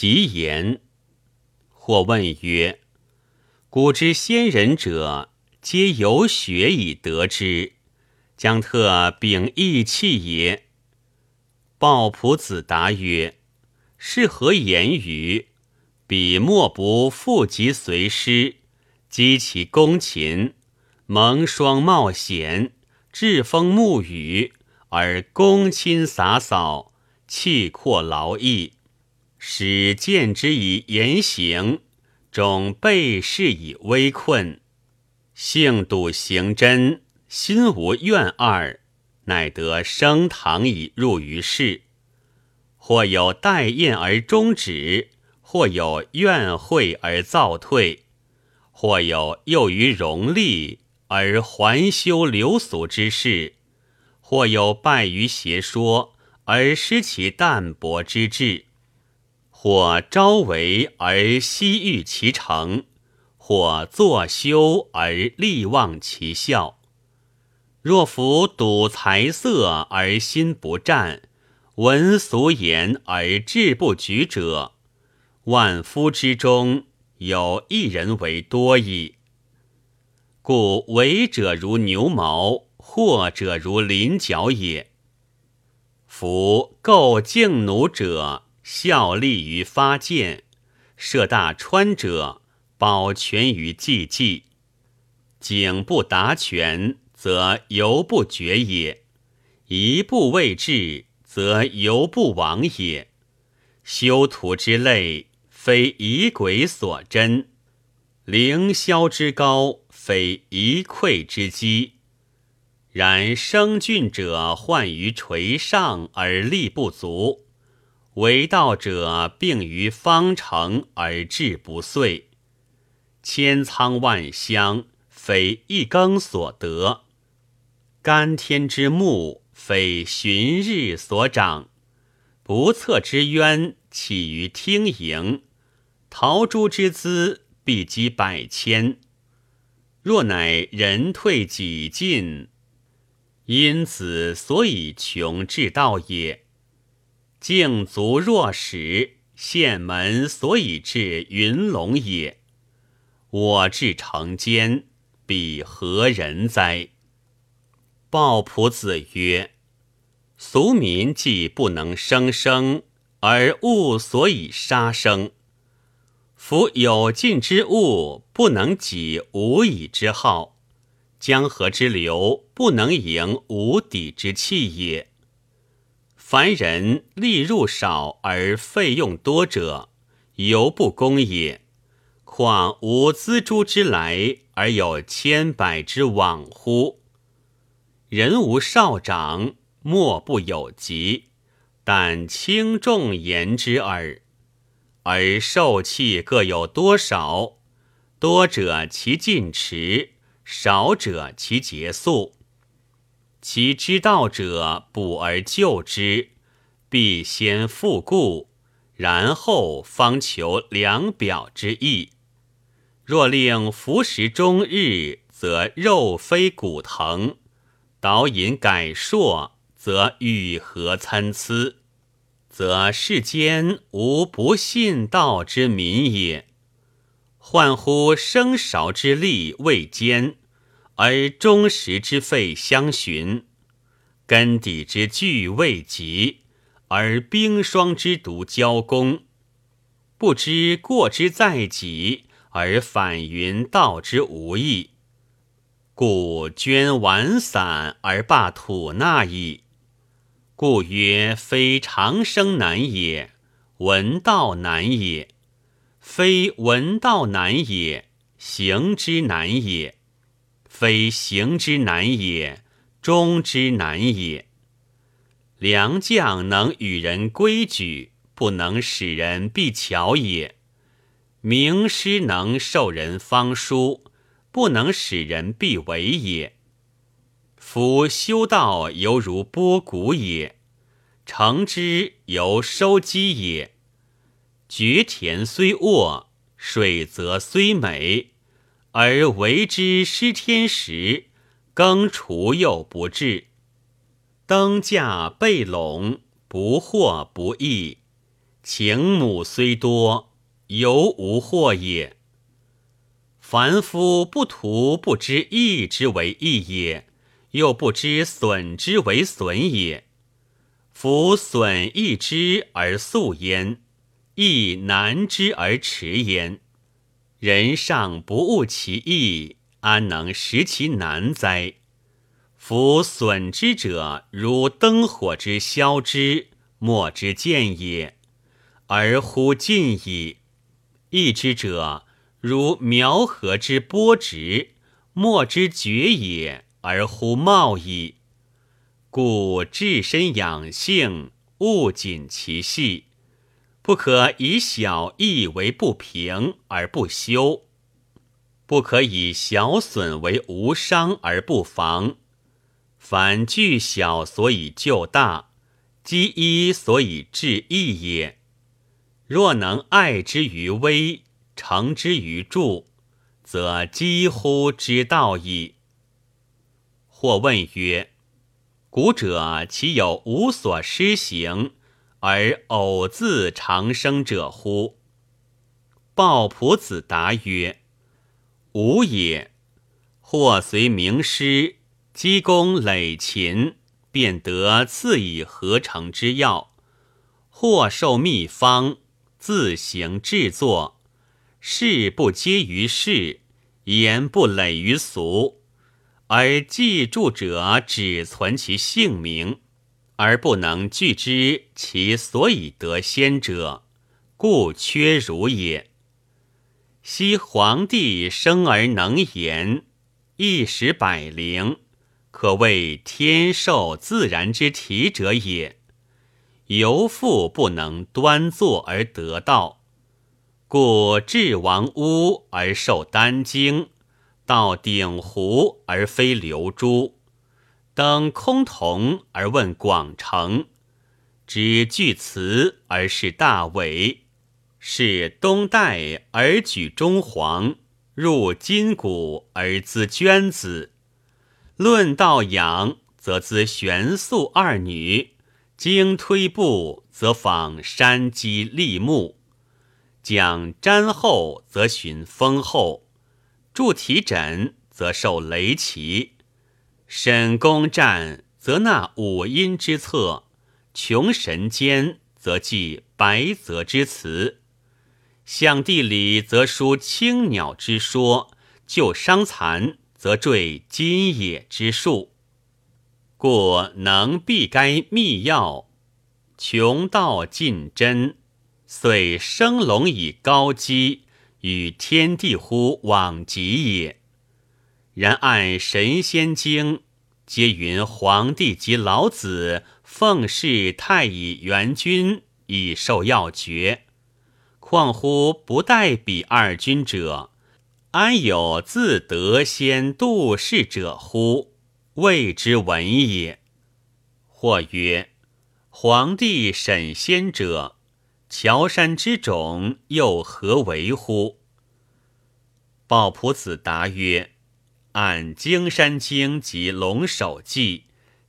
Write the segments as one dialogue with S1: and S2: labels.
S1: 及言。或问曰：“古之先人者，皆有学以得之，将特秉义气也？”鲍朴子答曰：“是何言语？彼莫不负及随师，积其功勤，蒙霜冒险，栉风沐雨，而公亲洒扫，气阔劳逸。”使见之以言行，终被事以危困。性笃行真，心无怨二，乃得升堂以入于世。或有待宴而终止，或有怨会而造退，或有囿于荣利而还修流俗之事，或有败于邪说而失其淡泊之志。或朝为而夕欲其成，或作修而力忘其效。若夫睹财色而心不战，闻俗言而志不举者，万夫之中有一人为多矣。故为者如牛毛，或者如麟角也。夫构敬奴者。效力于发箭，射大川者保全于济济。景不达全，则犹不绝也；一步未至，则犹不亡也。修图之类，非以鬼所真；凌霄之高，非一篑之基。然生峻者患于垂上而力不足。为道者病于方成而志不遂，千仓万箱，非一耕所得；干天之木，非旬日所长；不测之渊，起于听盈；陶朱之资，必积百千。若乃人退己进，因此所以穷至道也。敬足若始，县门所以至云龙也。我至成间，彼何人哉？鲍朴子曰：“俗民既不能生生，而物所以杀生；夫有尽之物，不能己无以之好；江河之流，不能盈无底之气也。”凡人利入少而费用多者，犹不公也。况无锱铢之来而有千百之往乎？人无少长，莫不有疾，但轻重言之耳。而受气各有多少？多者其进迟，少者其结束。其知道者补而救之，必先复故，然后方求良表之意。若令服食终日，则肉非骨疼；导引改硕，则愈合参差，则世间无不信道之民也。患乎生韶之力未坚。而终时之废相寻，根底之具未及，而冰霜之毒交攻，不知过之在己，而反云道之无益，故捐玩散而罢吐纳矣。故曰：非长生难也，闻道难也；非闻道难也，行之难也。非行之难也，忠之难也。良将能与人规矩，不能使人必巧也；名师能授人方书，不能使人必为也。夫修道犹如剥谷也，成之犹收积也。绝田虽沃，水泽虽美。而为之失天时，耕锄又不至；登架背垄，不惑不义。情母虽多，犹无惑也。凡夫不图不知益之为益也，又不知损之为损也。夫损益之而速焉，益难之而迟焉。人尚不悟其义，安能识其难哉？夫损之者，如灯火之消之，莫之见也，而乎尽矣；益之者，如苗禾之播植，莫之绝也，而乎茂矣。故治身养性，勿谨其细。不可以小义为不平而不修，不可以小损为无伤而不防。凡惧小所以救大，积一所以治益也。若能爱之于微，成之于著，则几乎之道矣。或问曰：古者其有无所施行？而偶自长生者乎？鲍仆子答曰：“吾也。或随名师，积功累勤，便得赐以合成之药；或受秘方，自行制作。事不接于事，言不累于俗，而记著者只存其姓名。”而不能具知其所以得先者，故缺如也。昔皇帝生而能言，一时百灵，可谓天授自然之体者也。犹复不能端坐而得道，故至王屋而受丹经，到鼎湖而非流珠。登空峒而问广成，知巨辞而是大伟，是东代而举中皇，入金谷而资娟子。论道养则资玄素二女，经推步则访山鸡立木，讲瞻后则寻丰后，助体枕则受雷奇。审公战，则纳五音之策；穷神间，则记白泽之词；象地理，则书青鸟之说；救伤残，则缀金野之术。故能避该密要，穷道尽真，遂生龙以高基，与天地乎往极也。然按神仙经，皆云皇帝及老子奉侍太乙元君以受要诀，况乎不待彼二君者，安有自得先度世者乎？谓之文也。或曰：皇帝审仙者，乔山之种又何为乎？鲍仆子答曰。按荆山经及龙首记，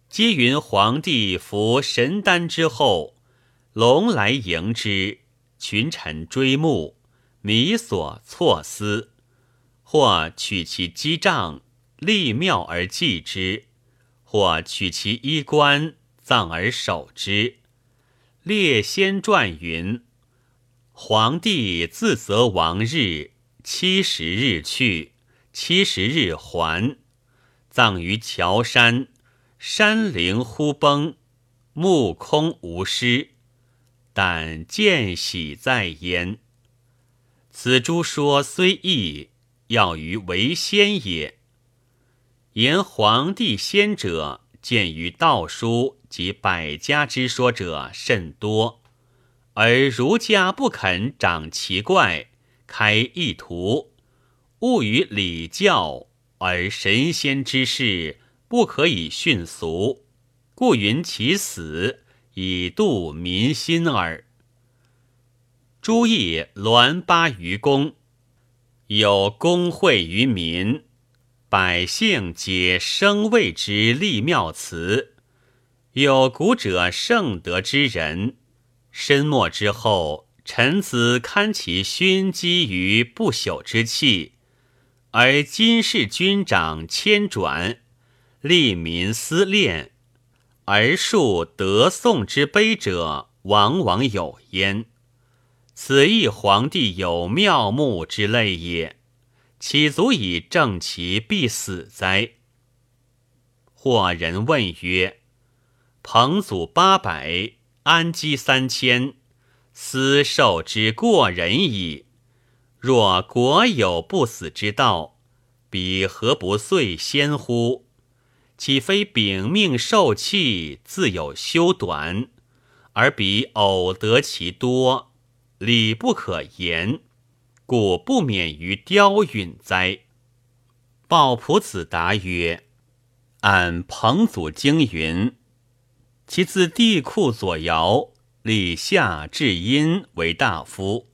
S1: 皆云皇帝服神丹之后，龙来迎之，群臣追慕，弥所错思，或取其机杖，立庙而祭之；或取其衣冠，葬而守之。列仙传云：皇帝自择王日，七十日去。七十日还，葬于乔山，山陵忽崩，目空无尸，但见喜在焉。此诸说虽异，要于为先也。言皇帝先者，见于道书及百家之说者甚多，而儒家不肯长奇怪，开异图。勿于礼教，而神仙之事不可以训俗，故云其死以度民心耳。朱义栾巴于公，有公会于民，百姓皆生畏之立妙词。有古者圣德之人，申末之后，臣子堪其勋基于不朽之气，而今世君长迁转，利民思恋，而述得颂之碑者，往往有焉。此亦皇帝有妙目之类也，岂足以正其必死哉？或人问曰：“彭祖八百，安基三千，斯受之过人矣。若国有不死之道，彼何不遂先乎？岂非秉命受气，自有修短，而彼偶得其多？”理不可言，故不免于雕允哉？鲍朴子答曰：“按彭祖经云，其自帝库左尧，立夏至殷为大夫。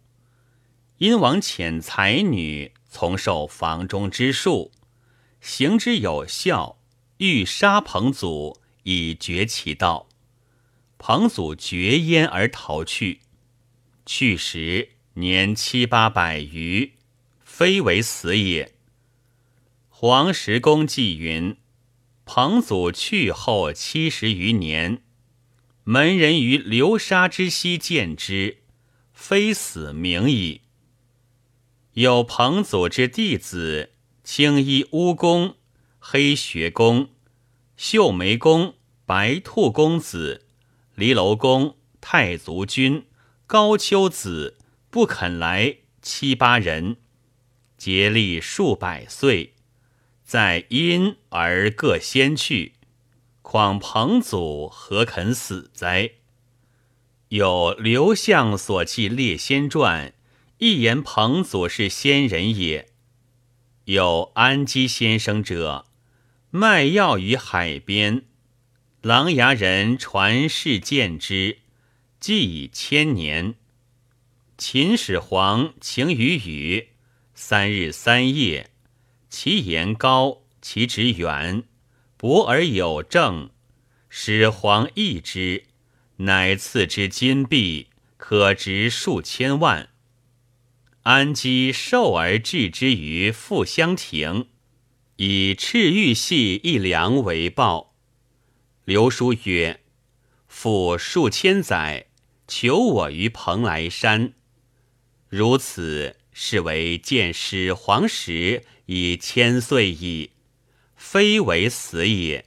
S1: 殷王遣才女从受房中之术，行之有效，欲杀彭祖以绝其道。彭祖绝焉而逃去。”去时年七八百余，非为死也。黄石公记云：彭祖去后七十余年，门人于流沙之西见之，非死名矣。有彭祖之弟子，青衣乌公、黑学公、秀眉公、白兔公子、离楼公、太祖君。高丘子不肯来，七八人竭力数百岁，在因而各先去。况彭祖何肯死哉？有刘向所记《列仙传》，一言彭祖是仙人也。有安基先生者，卖药于海边，琅琊人传世见之。既已千年，秦始皇晴于雨，三日三夜，其言高，其职远，博而有正。始皇异之，乃赐之金币，可值数千万。安基受而置之于富乡亭，以赤玉系一梁为报。刘书曰：“复数千载。”求我于蓬莱山，如此是为见始皇时已千岁矣，非为死也。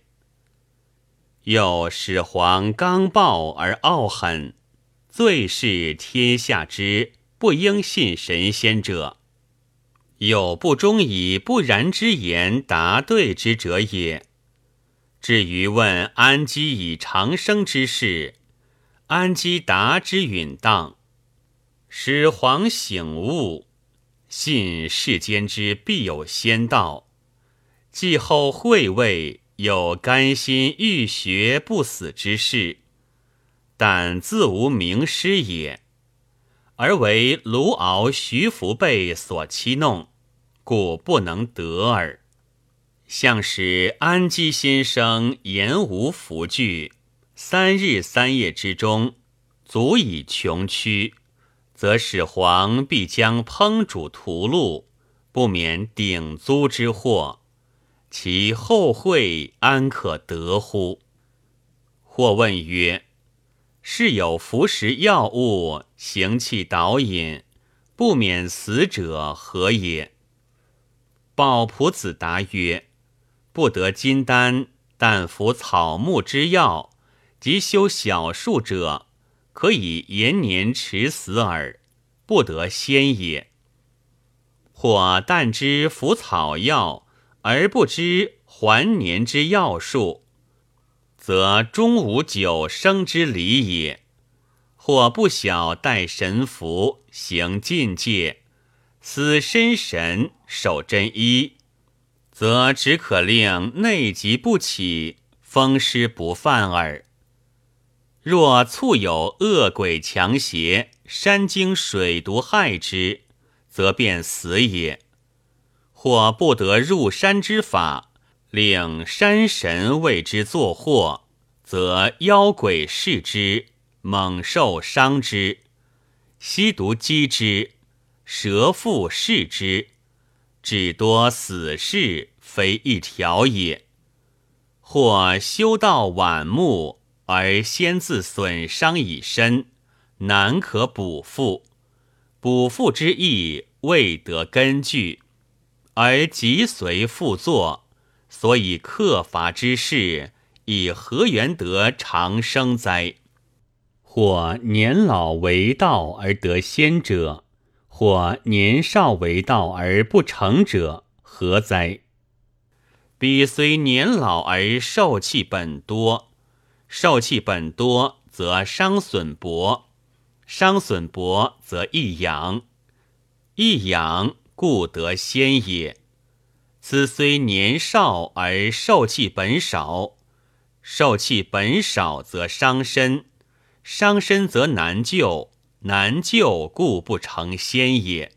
S1: 又始皇刚暴而傲狠，最是天下之不应信神仙者，有不忠以不然之言答对之者也。至于问安基以长生之事。安基达之允当，始皇醒悟，信世间之必有仙道。继后会位，有甘心欲学不死之事，但自无名师也，而为卢敖、徐福辈所欺弄，故不能得耳。向使安基先生言无福具。三日三夜之中，足以穷屈，则始皇必将烹煮屠戮，不免顶租之祸。其后会安可得乎？或问曰：“是有服食药物，行气导引，不免死者何也？”鲍朴子答曰：“不得金丹，但服草木之药。”即修小术者，可以延年迟死耳，不得先也。或但知服草药而不知还年之药术，则终无久生之理也。或不晓待神符行禁戒，思身神守真一，则只可令内疾不起，风湿不犯耳。若促有恶鬼强邪、山精水毒害之，则便死也；或不得入山之法，令山神为之作祸，则妖鬼视之，猛兽伤之，吸毒击之，蛇腹噬之，至多死事，非一条也。或修道晚暮，而先自损伤以身，难可补复。补复之意未得根据，而即随复作，所以克伐之事，以何缘得长生哉？或年老为道而得仙者，或年少为道而不成者，何哉？彼虽年老而受气本多，受气本多则伤损薄。伤损薄则易养，易养故得先也。此虽年少而受气本少，受气本少则伤身，伤身则难救，难救故不成仙也。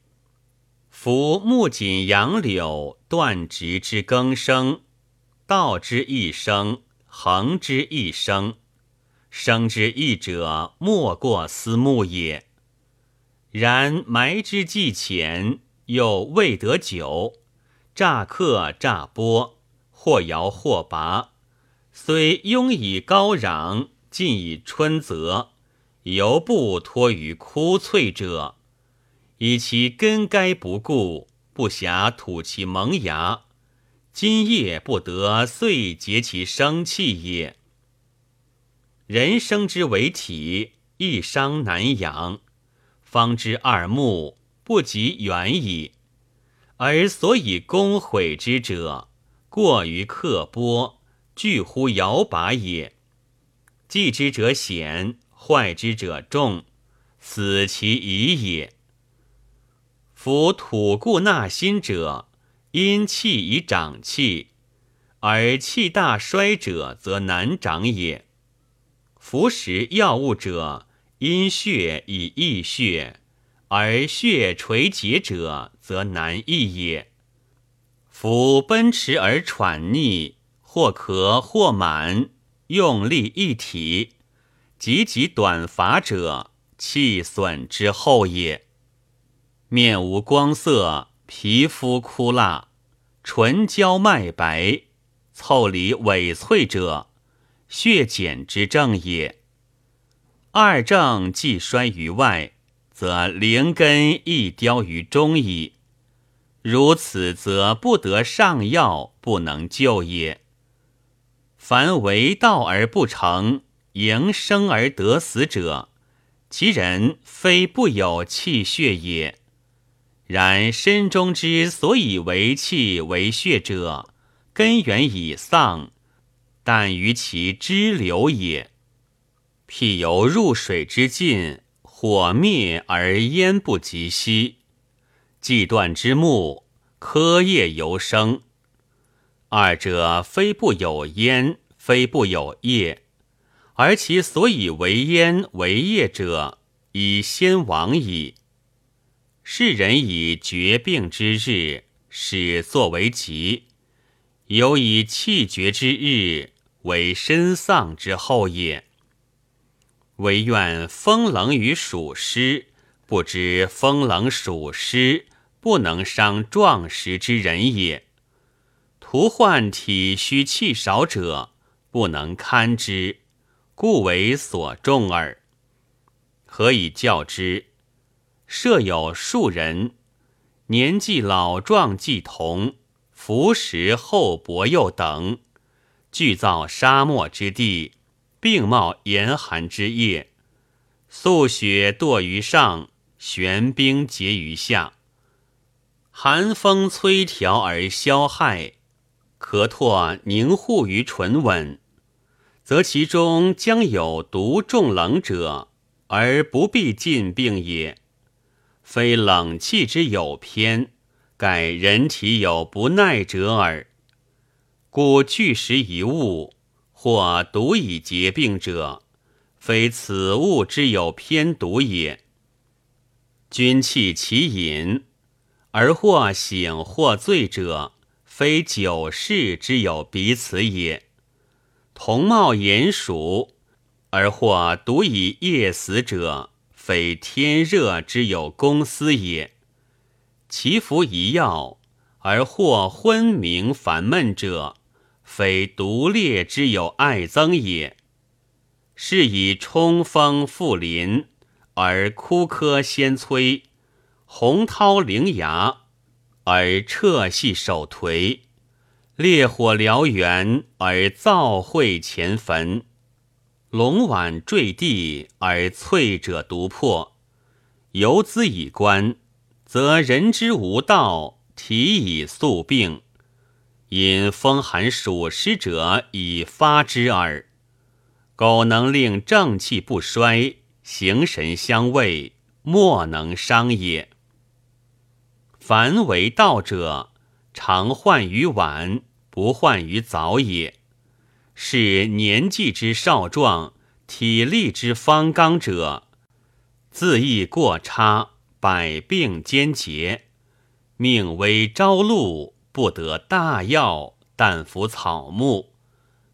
S1: 夫木槿杨柳断直之更生，道之一生，恒之一生。生之一者，莫过思慕也。然埋之既浅，又未得久，乍客乍剥，或摇或拔，虽拥以高壤，尽以春泽，犹不脱于枯翠者，以其根该不固，不暇吐其萌芽，今夜不得遂结其生气也。人生之为体，一伤难养，方知二目不及远矣。而所以攻毁之者，过于刻剥，惧乎摇拔也。忌之者险，坏之者众，死其已也。夫土固纳新者，因气以长气，而气大衰者，则难长也。服食药物者，因血以益血，而血垂结者，则难易也。夫奔驰而喘逆，或咳或满，用力一体，急急短乏者，气损之后也。面无光色，皮肤枯蜡，唇焦脉白，腠理萎脆者。血减之症也。二症既衰于外，则灵根亦凋于中矣。如此，则不得上药，不能救也。凡为道而不成，营生而得死者，其人非不有气血也。然身中之所以为气为血者，根源已丧。但于其支流也，譬由入水之尽，火灭而烟不及息；既断之木，柯叶犹生。二者非不有烟，非不有叶，而其所以为烟为叶者，以先亡矣。世人以绝病之日，始作为吉，有以气绝之日。为身丧之后也。唯愿风冷与暑湿，不知风冷暑湿不能伤壮实之人也。徒患体虚气少者，不能堪之，故为所重耳。何以教之？设有数人，年纪老壮既同，服食厚薄又等。俱造沙漠之地，并冒严寒之夜，素雪堕于上，玄冰结于下。寒风摧条而消害，咳唾凝护于唇吻，则其中将有毒重冷者，而不必尽病也。非冷气之有偏，盖人体有不耐者耳。故具食一物，或毒以结病者，非此物之有偏毒也。君弃其饮，而或醒或醉者，非酒事之有彼此也。同冒炎暑，而或独以夜死者，非天热之有公司也；其服一药，而或昏明烦闷者，非独烈之有爱憎也。是以冲锋复临，而枯柯先摧；洪涛凌崖，而彻系手颓；烈火燎原，而灶秽前焚；龙碗坠地，而淬者独破。游兹以观，则人之无道，体以宿病。因风寒暑湿者，以发之耳。苟能令正气不衰，形神相卫，莫能伤也。凡为道者，常患于晚，不患于早也。是年纪之少壮，体力之方刚者，自意过差，百病兼结，命危朝露，不得大药，但服草木。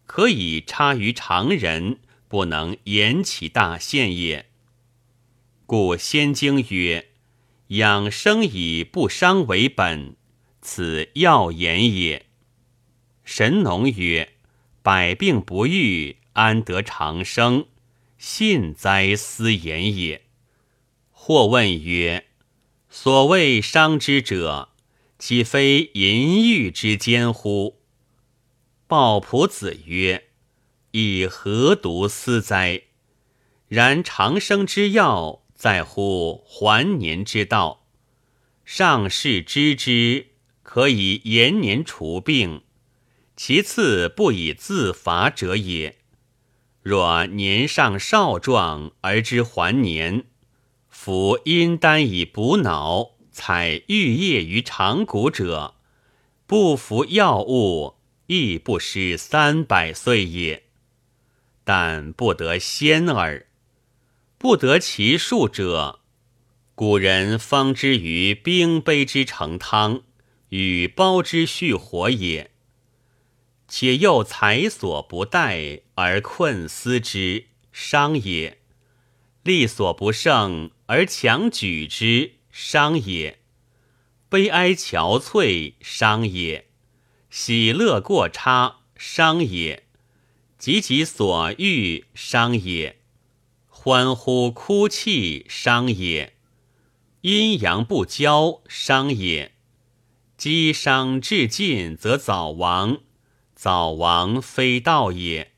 S1: 可以差于常人，不能延其大限也。故先经曰：“养生以不伤为本，此要言也。”神农曰：“百病不愈，安得长生？”信哉斯言也。或问曰：“所谓伤之者，岂非淫欲之间乎？”鲍朴子曰：“以何独思哉？然长生之药，在乎还年之道。上士知之，可以延年除病；其次不以自伐者也。若年尚少壮而知还年，服阴丹以补脑，采玉液于长谷者，不服药物。”亦不失三百岁也，但不得仙耳。不得其数者，古人方之于冰杯之成汤，与煲之续火也。且又财所不逮而困思之，伤也；力所不胜而强举之，伤也；悲哀憔悴，伤也。喜乐过差，伤也；及其所欲，伤也；欢呼哭泣，伤也；阴阳不交，伤也；积伤至尽，则早亡。早亡非道也。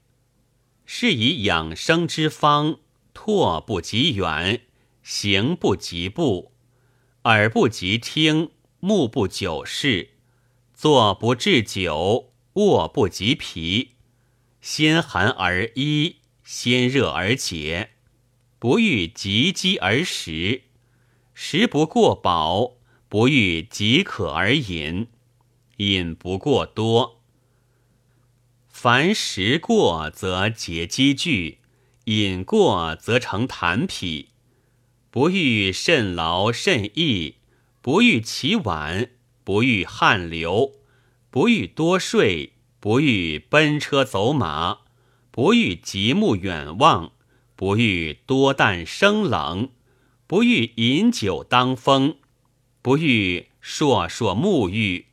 S1: 是以养生之方，拓不及远，行不及步，耳不及听，目不久视。坐不至久，卧不及疲，先寒而衣，先热而解，不欲急饥而食，食不过饱，不欲即渴而饮，饮不过多。凡食过则结积聚，饮过则成痰痞，不欲甚劳甚逸，不欲起晚。不欲汗流，不欲多睡，不欲奔车走马，不欲极目远望，不欲多啖生冷，不欲饮酒当风，不欲烁烁沐浴，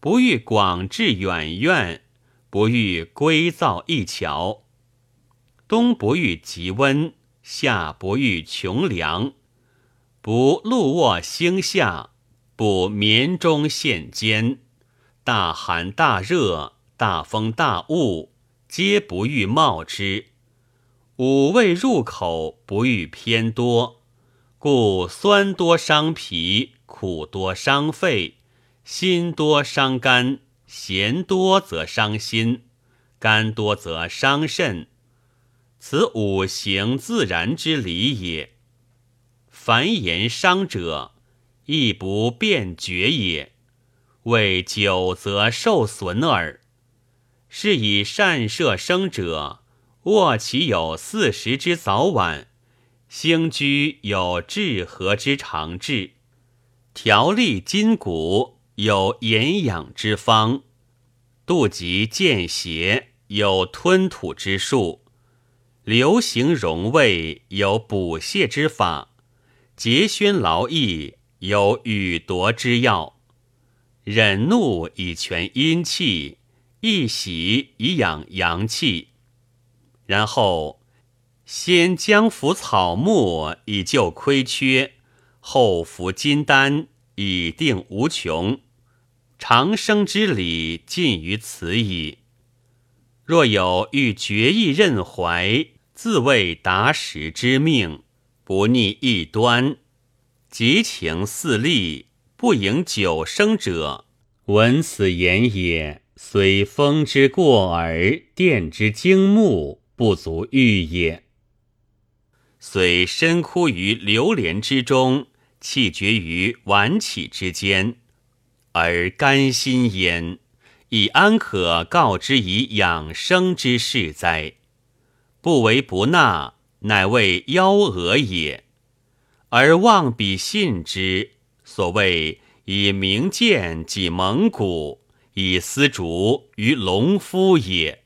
S1: 不欲广志远怨，不欲归造一桥。冬不欲极温，夏不欲穷凉，不露卧星下。不眠中现间，大寒大热，大风大雾，皆不欲冒之。五味入口，不欲偏多，故酸多伤脾，苦多伤肺，辛多伤肝，咸多则伤心，甘多则伤肾。此五行自然之理也。凡言伤者。亦不便觉也，为久则受损耳。是以善射生者，卧其有四时之早晚，兴居有治和之长治，调利筋骨有延养之方，度疾见邪有吞吐之术，流行荣胃有补泻之法，节宣劳逸有与夺之药，忍怒以全阴气，一喜以养阳气。然后先将服草木以救亏缺，后服金丹以定无穷。长生之理尽于此矣。若有欲决意任怀。自谓达时之命，不逆一端，极情肆力，不迎久生者，闻此言也，虽风之过耳，电之惊目，不足喻也。虽深枯于流连之中，气绝于晚起之间，而甘心焉，以安可告之以养生之事哉？不为不纳，乃为幺蛾也。而望彼信之，所谓以明剑击蒙古，以丝竹于农夫也。